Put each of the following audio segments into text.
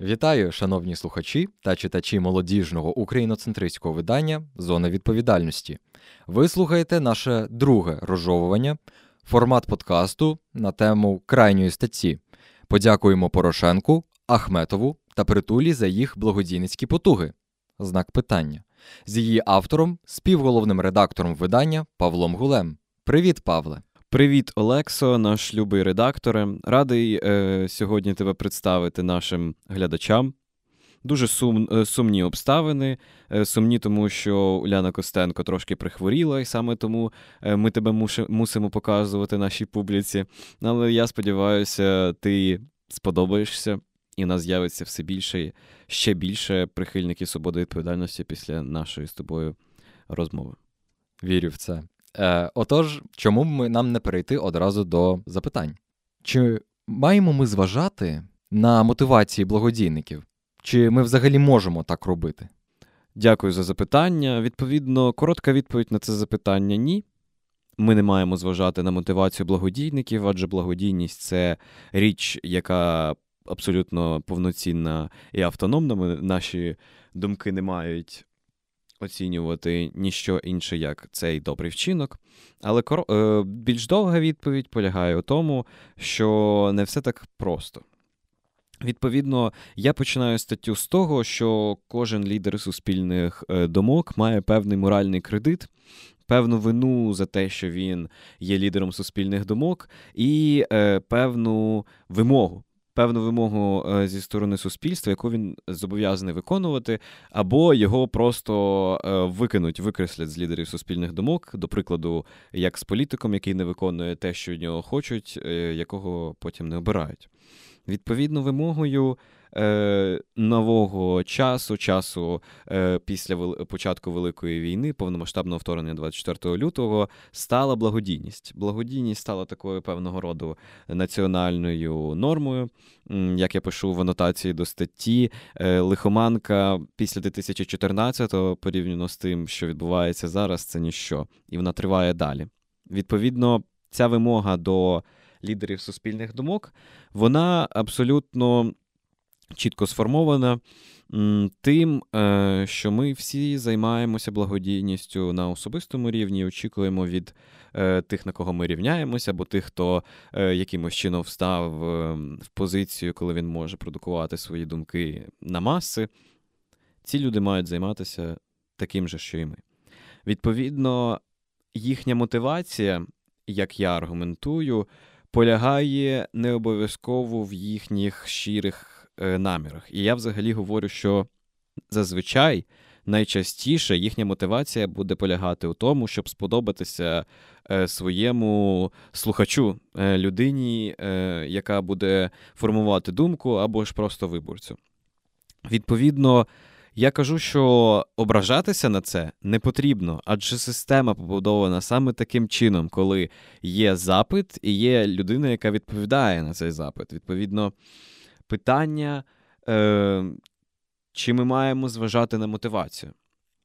Вітаю, шановні слухачі та читачі молодіжного україноцентристського видання Зона відповідальності. Ви слухаєте наше друге розжовування, формат подкасту на тему крайньої статті. Подякуємо Порошенку, Ахметову та Притулі за їх благодійницькі потуги. Знак питання. З її автором, співголовним редактором видання Павлом Гулем. Привіт, Павле! Привіт, Олексо, наш любий редакторе. Радий е, сьогодні тебе представити нашим глядачам. Дуже сум, е, сумні обставини. Е, сумні, тому що Уляна Костенко трошки прихворіла, і саме тому е, ми тебе муш, мусимо показувати нашій публіці. Але я сподіваюся, ти сподобаєшся, і нас з'явиться все більше, ще більше прихильників свободи відповідальності після нашої з тобою розмови. Вірю в це. Е, Отож, чому б ми нам не перейти одразу до запитань? Чи маємо ми зважати на мотивації благодійників? Чи ми взагалі можемо так робити? Дякую за запитання. Відповідно, коротка відповідь на це запитання ні. Ми не маємо зважати на мотивацію благодійників, адже благодійність це річ, яка абсолютно повноцінна і автономна. Наші думки не мають оцінювати ніщо інше, як цей добрий вчинок. Але е, більш довга відповідь полягає у тому, що не все так просто. Відповідно, я починаю статтю з того, що кожен лідер суспільних е, думок має певний моральний кредит, певну вину за те, що він є лідером суспільних думок, і е, певну вимогу певну вимогу е, зі сторони суспільства, яку він зобов'язаний виконувати, або його просто е, викинуть, викреслять з лідерів суспільних думок, до прикладу, як з політиком, який не виконує те, що від нього хочуть, е, якого потім не обирають. Відповідно, вимогою е, нового часу, часу е, після вел... початку Великої війни, повномасштабного вторгнення 24 лютого, стала благодійність. Благодійність стала такою певного роду національною нормою. Як я пишу в анотації до статті, е, лихоманка після 2014-го, порівняно з тим, що відбувається зараз, це ніщо, і вона триває далі. Відповідно, ця вимога до лідерів суспільних думок, вона абсолютно чітко сформована тим, е, що ми всі займаємося благодійністю на особистому рівні, очікуємо від е, тих, на кого ми рівняємося, або тих, хто е, якимось чином встав в позицію, коли він може продукувати свої думки на маси. Ці люди мають займатися таким же, що і ми. Відповідно, їхня мотивація, як я аргументую, полягає не обов'язково в їхніх щирих намірах. І я взагалі говорю, що зазвичай найчастіше їхня мотивація буде полягати у тому, щоб сподобатися е, своєму слухачу, е, людині, яка буде формувати думку або ж просто виборцю. Відповідно. Я кажу, що ображатися на це не потрібно, адже система побудована саме таким чином, коли є запит і є людина, яка відповідає на цей запит. Відповідно, питання, е, чи ми маємо зважати на мотивацію?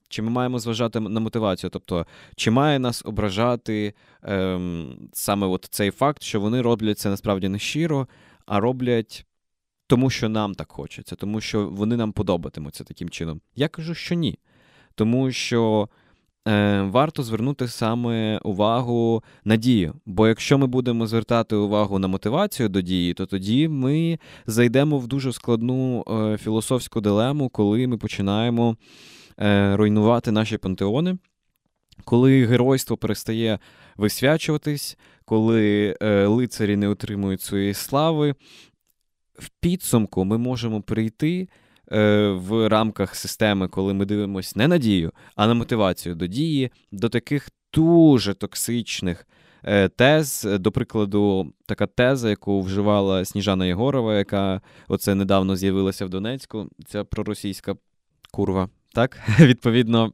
Чи ми маємо зважати на мотивацію? Тобто, чи має нас ображати е, саме от цей факт, що вони роблять це насправді не щиро, а роблять тому що нам так хочеться, тому що вони нам подобатимуться таким чином. Я кажу, що ні. Тому що варто звернути саме увагу на дію. Бо якщо ми будемо звертати увагу на мотивацію до дії, то тоді ми зайдемо в дуже складну е, філософську дилему, коли ми починаємо е, руйнувати наші пантеони. Коли геройство перестає висвячуватись, коли е, лицарі не отримують своєї слави, в підсумку ми можемо прийти е, в рамках системи, коли ми дивимося не на дію, а на мотивацію до дії, до таких дуже токсичних е, тез. До прикладу, така теза, яку вживала Сніжана Єгорова, яка оце недавно з'явилася в Донецьку, ця проросійська курва. Так, відповідно,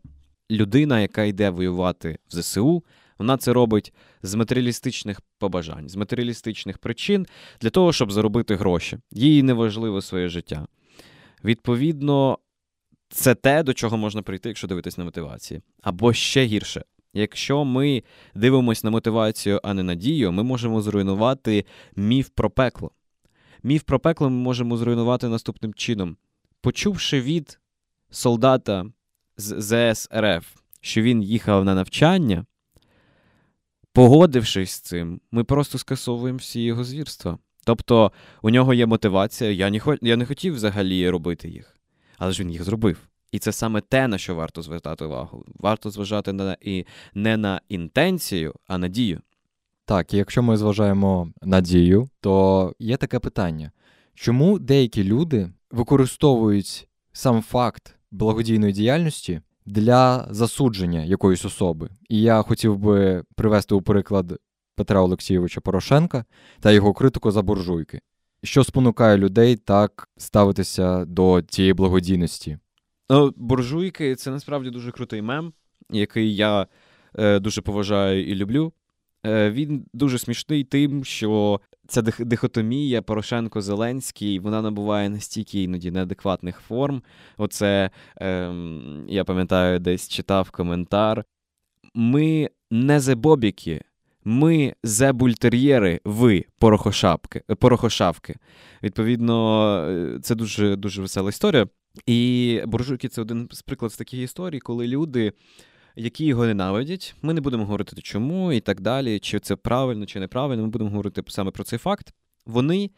людина, яка йде воювати в ЗСУ. Вона це робить з матеріалістичних побажань, з матеріалістичних причин для того, щоб заробити гроші. Їй не важливо своє життя. Відповідно, це те, до чого можна прийти, якщо дивитись на мотивації. Або ще гірше. Якщо ми дивимося на мотивацію, а не на дію, ми можемо зруйнувати міф про пекло. Міф про пекло ми можемо зруйнувати наступним чином. Почувши від солдата з ЗС РФ, що він їхав на навчання, погодившись з цим, ми просто скасовуємо всі його звірства. Тобто у нього є мотивація, я не, я не хотів взагалі робити їх, але ж він їх зробив. І це саме те, на що варто звертати увагу. Варто зважати на, і не на інтенцію, а на дію. Так, і якщо ми зважаємо на дію, то є таке питання: чому деякі люди використовують сам факт благодійної діяльності для засудження якоїсь особи? І я хотів би привести у приклад Петра Олексійовича Порошенка та його критику за буржуйки, що спонукає людей так ставитися до цієї благодійності. Ну, буржуйки це насправді дуже крутий мем, який я е, дуже поважаю і люблю. Е, Він дуже смішний тим, що ця дихотомія Порошенко-Зеленський вона набуває настільки іноді неадекватних форм. Оце е, я пам'ятаю, десь читав коментар. Ми не зебобіки, ми зебультер'єри, ви порохошапки, порохошавки. Відповідно, е, це дуже дуже весела історія. І буржуйки це один з приклад з таких історій, коли люди, які його ненавидять, ми не будемо говорити чому і так далі, чи це правильно, чи неправильно, ми будемо говорити саме про цей факт. Вони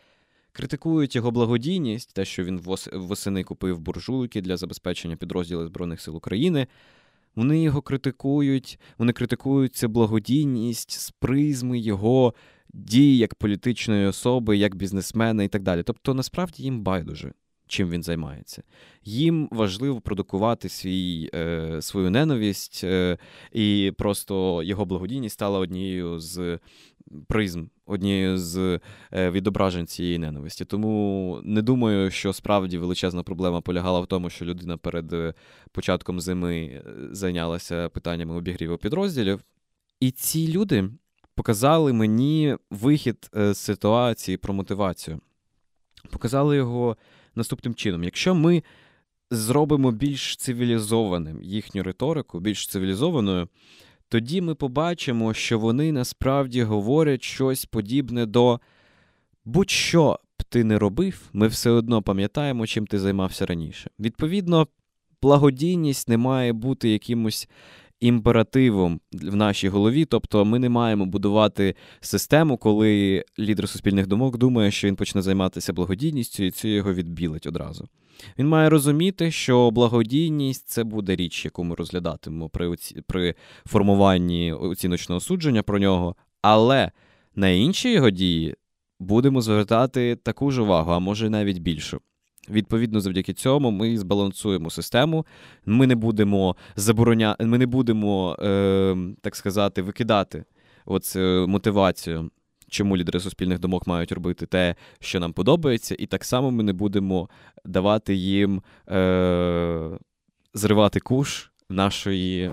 критикують його благодійність, те, що він восени купив буржуйки для забезпечення підрозділів Збройних сил України. Вони його критикують, вони критикують цю благодійність з призми його дій як політичної особи, як бізнесмена і так далі. Тобто, насправді їм байдуже чим він займається. Їм важливо продукувати свій, е, свою ненависть, е, і просто його благодійність стала однією з призм, однією з е, відображень цієї ненависті. Тому не думаю, що справді величезна проблема полягала в тому, що людина перед е, початком зими е, зайнялася питаннями обігріву підрозділів. І ці люди показали мені вихід з ситуації про мотивацію. Показали його наступним чином: якщо ми зробимо більш цивілізованим їхню риторику, більш цивілізованою, тоді ми побачимо, що вони насправді говорять щось подібне до будь-що б ти не робив, ми все одно пам'ятаємо, чим ти займався раніше. Відповідно, благодійність не має бути якимось імперативом в нашій голові. Тобто ми не маємо будувати систему, коли лідер суспільних думок думає, що він почне займатися благодійністю, і це його відбілить одразу. Він має розуміти, що благодійність це буде річ, яку ми розглядатимемо при оці... при формуванні оціночного судження про нього, але на інші його дії будемо звертати таку ж увагу, а може навіть більшу. Відповідно, завдяки цьому ми збалансуємо систему. Ми не будемо забороня... ми не будемо, е, так сказати, викидати оцю мотивацію, чому лідери суспільних думок мають робити те, що нам подобається, і так само ми не будемо давати їм е, зривати куш нашої,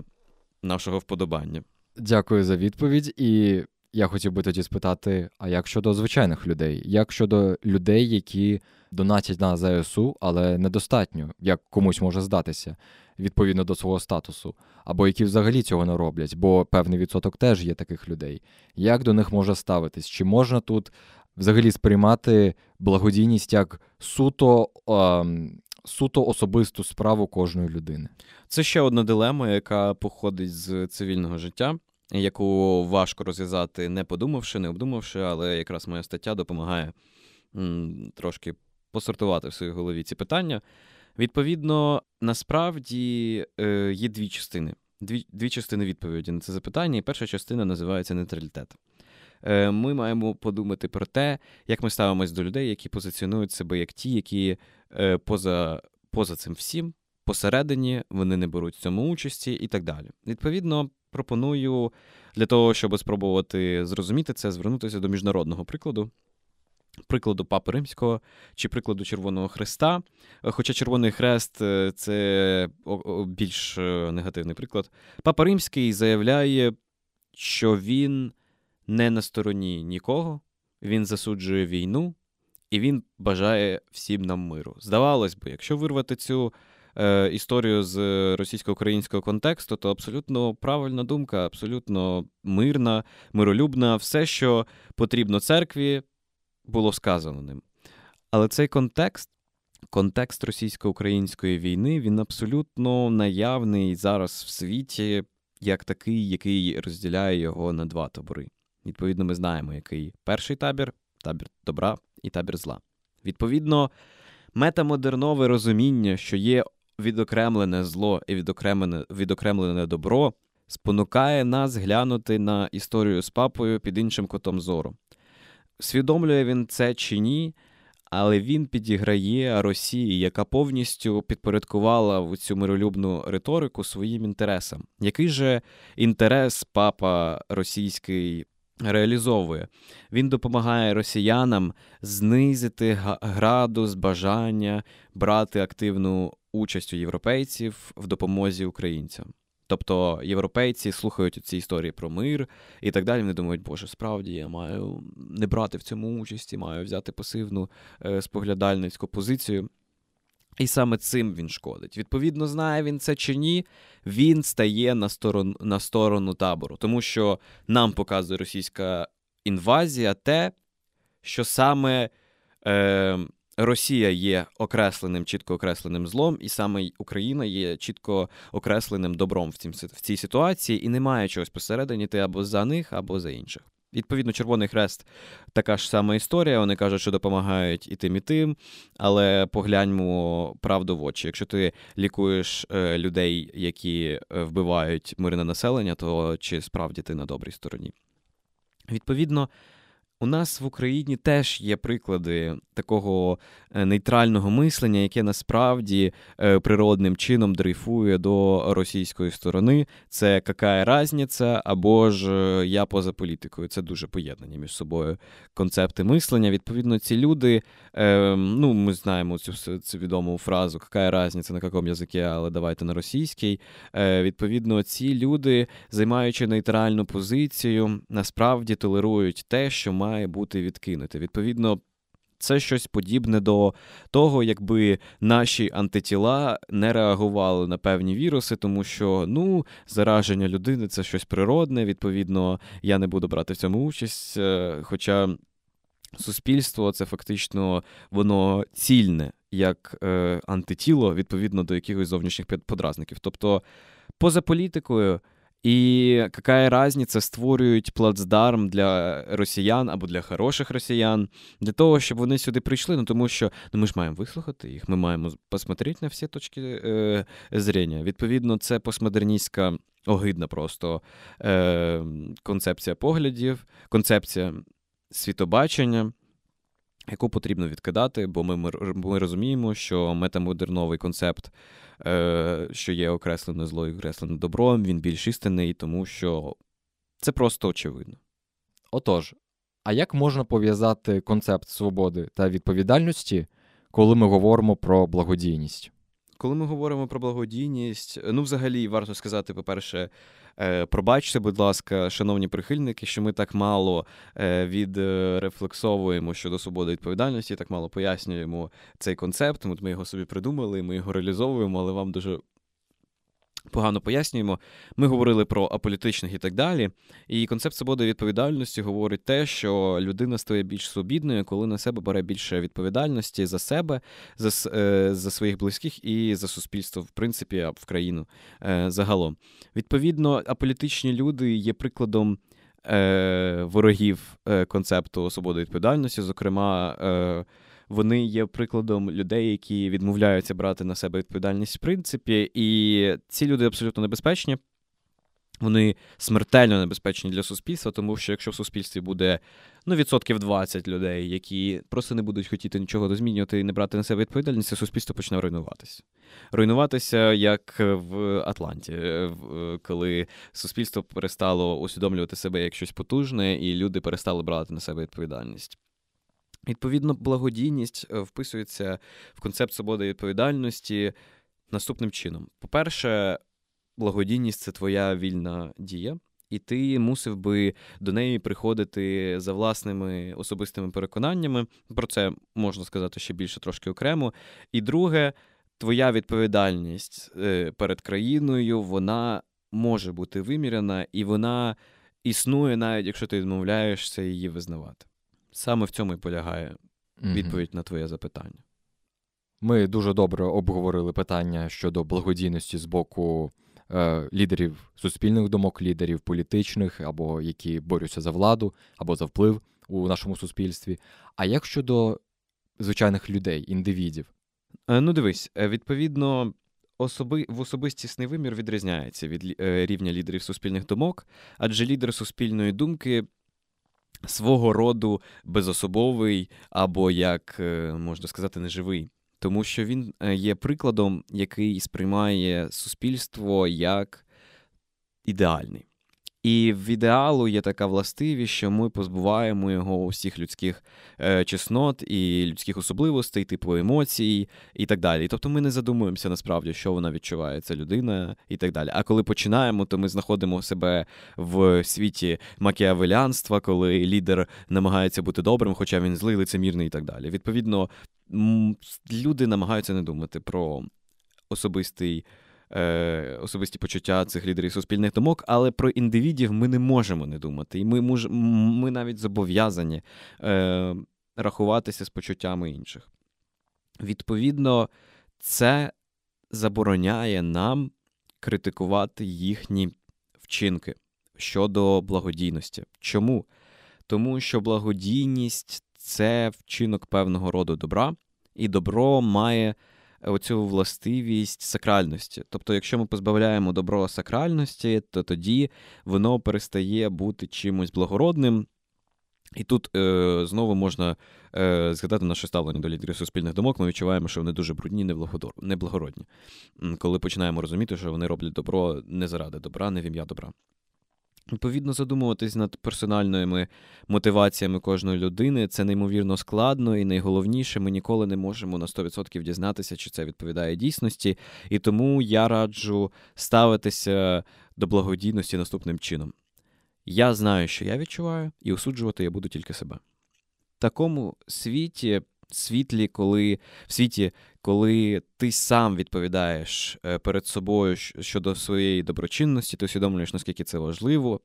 нашого вподобання. Дякую за відповідь. І я хотів би тоді спитати: а як щодо звичайних людей? Як щодо людей, які донатять на ЗСУ, але недостатньо, як комусь може здатися, відповідно до свого статусу, або які взагалі цього не роблять, бо певний відсоток теж є таких людей. Як до них може ставитись? Чи можна тут взагалі сприймати благодійність як суто? Е, Суто особисту справу кожної людини. Це ще одна дилема, яка походить з цивільного життя яку важко розв'язати, не подумавши, не обдумавши, але якраз моя стаття допомагає м, трошки посортувати в своїй голові ці питання. Відповідно, насправді е, є дві частини. Дві дві частини відповіді на це запитання, і перша частина називається нейтралітет. Е, Ми маємо подумати про те, як ми ставимось до людей, які позиціонують себе як ті, які е, поза, поза цим всім, посередині, вони не беруть в цьому участі і так далі. Відповідно, пропоную для того, щоб спробувати зрозуміти це, звернутися до міжнародного прикладу. Прикладу Папи Римського чи прикладу Червоного Хреста. Хоча Червоний Хрест е, це більш е, негативний приклад. Папа Римський заявляє, що він не на стороні нікого, він засуджує війну і він бажає всім нам миру. Здавалось би, якщо вирвати цю е, історію з російсько-українського контексту, то абсолютно правильна думка, абсолютно мирна, миролюбна, все, що потрібно церкві, було сказано ним. Але цей контекст, контекст російсько-української війни, він абсолютно наявний зараз в світі як такий, який розділяє його на два табори. Відповідно, ми знаємо, який перший табір табір добра і табір зла. Відповідно, метамодернове розуміння, що є відокремлене зло і відокремлене, відокремлене добро, спонукає нас глянути на історію з папою під іншим котом зору. Свідомлює він це чи ні, але він підіграє Росії, яка повністю підпорядкувала цю миролюбну риторику своїм інтересам. Який же інтерес папа російський реалізовує? Він допомагає росіянам знизити градус бажання брати активну участь у європейців в допомозі українцям. Тобто європейці слухають ці історії про мир і так далі. Вони думають, боже, справді я маю не брати в цьому участі, маю взяти пасивну е, споглядальницьку позицію. І саме цим він шкодить. Відповідно, знає він це чи ні, він стає на сторону на сторону табору, тому що нам показує російська інвазія те, що саме е, Росія є окресленим, чітко окресленим злом, і саме Україна є чітко окресленим добром в цій, в цій ситуації, і немає чогось посередині ти або за них, або за інших. Відповідно, Червоний Хрест така ж сама історія. Вони кажуть, що допомагають і тим, і тим, але погляньмо правду в очі. Якщо ти лікуєш е, людей, які е, вбивають мирне населення, то чи справді ти на добрій стороні? Відповідно. У нас в Україні теж є приклади такого е, нейтрального мислення, яке насправді е, природним чином дрейфує до російської сторони. Це какая разниця, або ж е, я поза політикою. Це дуже поєднані між собою концепти мислення. Відповідно, ці люди, ну ми знаємо цю цю відому фразу какая разниця на якому язикі, але давайте на російській. Відповідно, ці люди, займаючи нейтральну позицію, насправді толерують те, що має має бути відкинуте. Відповідно, це щось подібне до того, якби наші антитіла не реагували на певні віруси, тому що ну, зараження людини це щось природне. Відповідно, я не буду брати в цьому участь. Е, хоча суспільство це фактично воно цільне як е, антитіло відповідно до якихось зовнішніх подразників. Тобто, поза політикою. І яка разниця створюють плацдарм для росіян або для хороших росіян, для того, щоб вони сюди прийшли. Ну тому що ну, ми ж маємо вислухати їх, ми маємо посмотрети на всі точки е, зрення. Відповідно, це постмодерністська огидна просто е, концепція поглядів, концепція світобачення яку потрібно відкидати, бо ми ми розуміємо, що метамодерновий концепт, е, що є окреслене зло і окреслене добро, він більш істинний, тому що це просто очевидно. Отож, а як можна пов'язати концепт свободи та відповідальності, коли ми говоримо про благодійність? Коли ми говоримо про благодійність, ну, взагалі, варто сказати, по-перше, Е, пробачте, будь ласка, шановні прихильники, що ми так мало е, відрефлексовуємо щодо свободи відповідальності, так мало пояснюємо цей концепт. Ми його собі придумали, ми його реалізовуємо, але вам дуже погано пояснюємо. Ми говорили про аполітичних і так далі. І концепт свободи відповідальності говорить те, що людина стає більш свобідною, коли на себе бере більше відповідальності за себе, за е, за своїх близьких і за суспільство, в принципі, в країну е, загалом. Відповідно, аполітичні люди є прикладом. Е, ворогів концепту свободи відповідальності, зокрема, вони є прикладом людей, які відмовляються брати на себе відповідальність в принципі, і ці люди абсолютно небезпечні. Вони смертельно небезпечні для суспільства, тому що якщо в суспільстві буде ну, відсотків 20 людей, які просто не будуть хотіти нічого змінювати і не брати на себе відповідальність, суспільство почне руйнуватися. Руйнуватися як в Атланті, коли суспільство перестало усвідомлювати себе як щось потужне, і люди перестали брати на себе відповідальність. Відповідно, благодійність е, вписується в концепт свободи і відповідальності наступним чином: по-перше, благодійність це твоя вільна дія, і ти мусив би до неї приходити за власними особистими переконаннями. Про це можна сказати ще більше трошки окремо. І друге, твоя відповідальність е, перед країною вона може бути виміряна, і вона існує, навіть якщо ти відмовляєшся її визнавати. Саме в цьому і полягає відповідь на твоє запитання. Ми дуже добре обговорили питання щодо благодійності з боку е, лідерів суспільних думок, лідерів політичних, або які борються за владу, або за вплив у нашому суспільстві. А як щодо звичайних людей, індивідів? Е, ну, дивись, е, відповідно, особи в особистісний вимір відрізняється від е, рівня лідерів суспільних думок, адже лідер суспільної думки. Свого роду безособовий або, як можна сказати, неживий тому що він е, є прикладом, який сприймає суспільство як ідеальний. І в ідеалу є така властивість, що ми позбуваємо його усіх людських е, чеснот і людських особливостей, типу емоцій і так далі. тобто ми не задумуємося насправді, що вона відчуває, ця людина і так далі. А коли починаємо, то ми знаходимо себе в світі макіавелянства, коли лідер намагається бути добрим, хоча він злий, лицемірний і так далі. Відповідно, люди намагаються не думати про особистий. Е, особисті почуття цих лідерів суспільних думок, але про індивідів ми не можемо не думати. І ми мож, ми навіть зобов'язані е, рахуватися з почуттями інших. Відповідно, це забороняє нам критикувати їхні вчинки щодо благодійності. Чому? Тому що благодійність це вчинок певного роду добра, і добро має оцю властивість сакральності. Тобто, якщо ми позбавляємо добро сакральності, то тоді воно перестає бути чимось благородним. І тут е, знову можна е, згадати наше ставлення до лідерів суспільних думок. Ми відчуваємо, що вони дуже брудні, неблагородні. Коли починаємо розуміти, що вони роблять добро не заради добра, не в ім'я добра. Відповідно, задумуватись над персональними мотиваціями кожної людини це неймовірно складно, і найголовніше, ми ніколи не можемо на 100% дізнатися, чи це відповідає дійсності. І тому я раджу ставитися до благодійності наступним чином. Я знаю, що я відчуваю, і осуджувати я буду тільки себе. В такому світі світлі, коли в світі, коли ти сам відповідаєш е, перед собою щодо своєї доброчинності, ти усвідомлюєш, наскільки це важливо,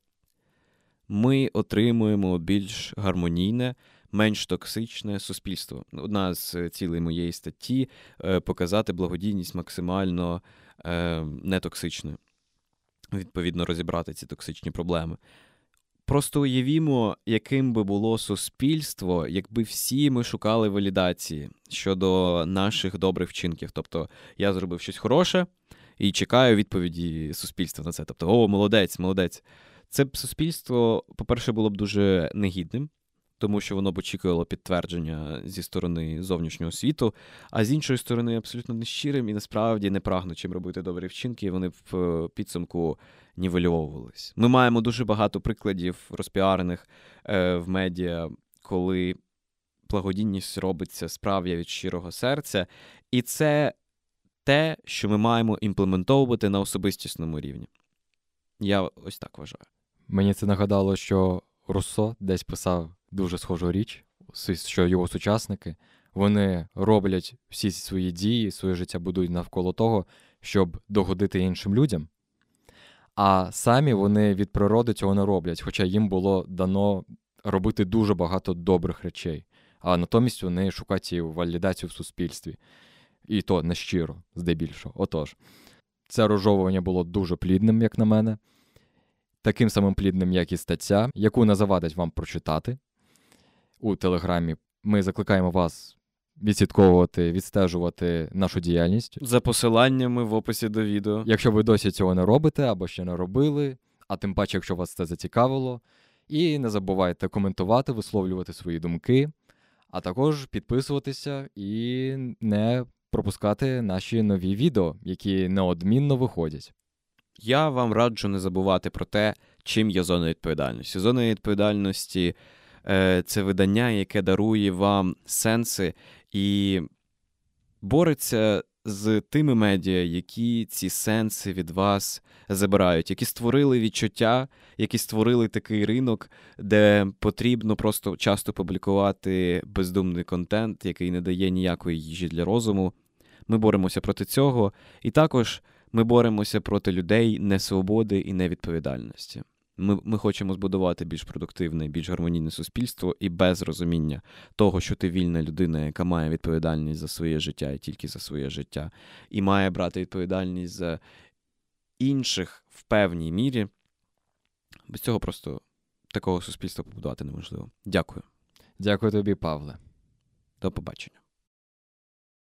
ми отримуємо більш гармонійне, менш токсичне суспільство. Одна з цілей моєї статті е, показати благодійність максимально е, нетоксичною. Відповідно, розібрати ці токсичні проблеми. Просто уявімо, яким би було суспільство, якби всі ми шукали валідації щодо наших добрих вчинків. Тобто я зробив щось хороше і чекаю відповіді суспільства на це. Тобто, о, молодець, молодець. Це б суспільство, по-перше, було б дуже негідним, тому що воно б очікувало підтвердження зі сторони зовнішнього світу, а з іншої сторони, абсолютно нещирим і насправді не прагнучим робити добрі вчинки, і вони в е, підсумку нівельовувались. Ми маємо дуже багато прикладів розпіарених е, в медіа, коли благодійність робиться справді від щирого серця, і це те, що ми маємо імплементовувати на особистісному рівні. Я ось так вважаю. Мені це нагадало, що Руссо десь писав дуже схожу річ, що його сучасники вони роблять всі свої дії, своє життя будують навколо того, щоб догодити іншим людям. А самі вони від природи цього не роблять, хоча їм було дано робити дуже багато добрих речей. А натомість вони шукають валідацію в суспільстві. І то нещиро, здебільшого. Отож, це розжовування було дуже плідним, як на мене, таким самим плідним, як і стаття, яку не завадить вам прочитати у Телеграмі. Ми закликаємо вас відслідковувати, відстежувати нашу діяльність за посиланнями в описі до відео. Якщо ви досі цього не робите або ще не робили, а тим паче, якщо вас це зацікавило. І не забувайте коментувати, висловлювати свої думки, а також підписуватися і не пропускати наші нові відео, які неодмінно виходять. Я вам раджу не забувати про те, чим є зона відповідальності. Зона відповідальності це видання, яке дарує вам сенси і бореться з тими медіа, які ці сенси від вас забирають, які створили відчуття, які створили такий ринок, де потрібно просто часто публікувати бездумний контент, який не дає ніякої їжі для розуму. Ми боремося проти цього, і також ми боремося проти людей несвободи і невідповідальності. Ми ми хочемо збудувати більш продуктивне, більш гармонійне суспільство і без розуміння того, що ти вільна людина, яка має відповідальність за своє життя і тільки за своє життя, і має брати відповідальність за інших в певній мірі. Без цього просто такого суспільства побудувати неможливо. Дякую. Дякую тобі, Павле. До побачення.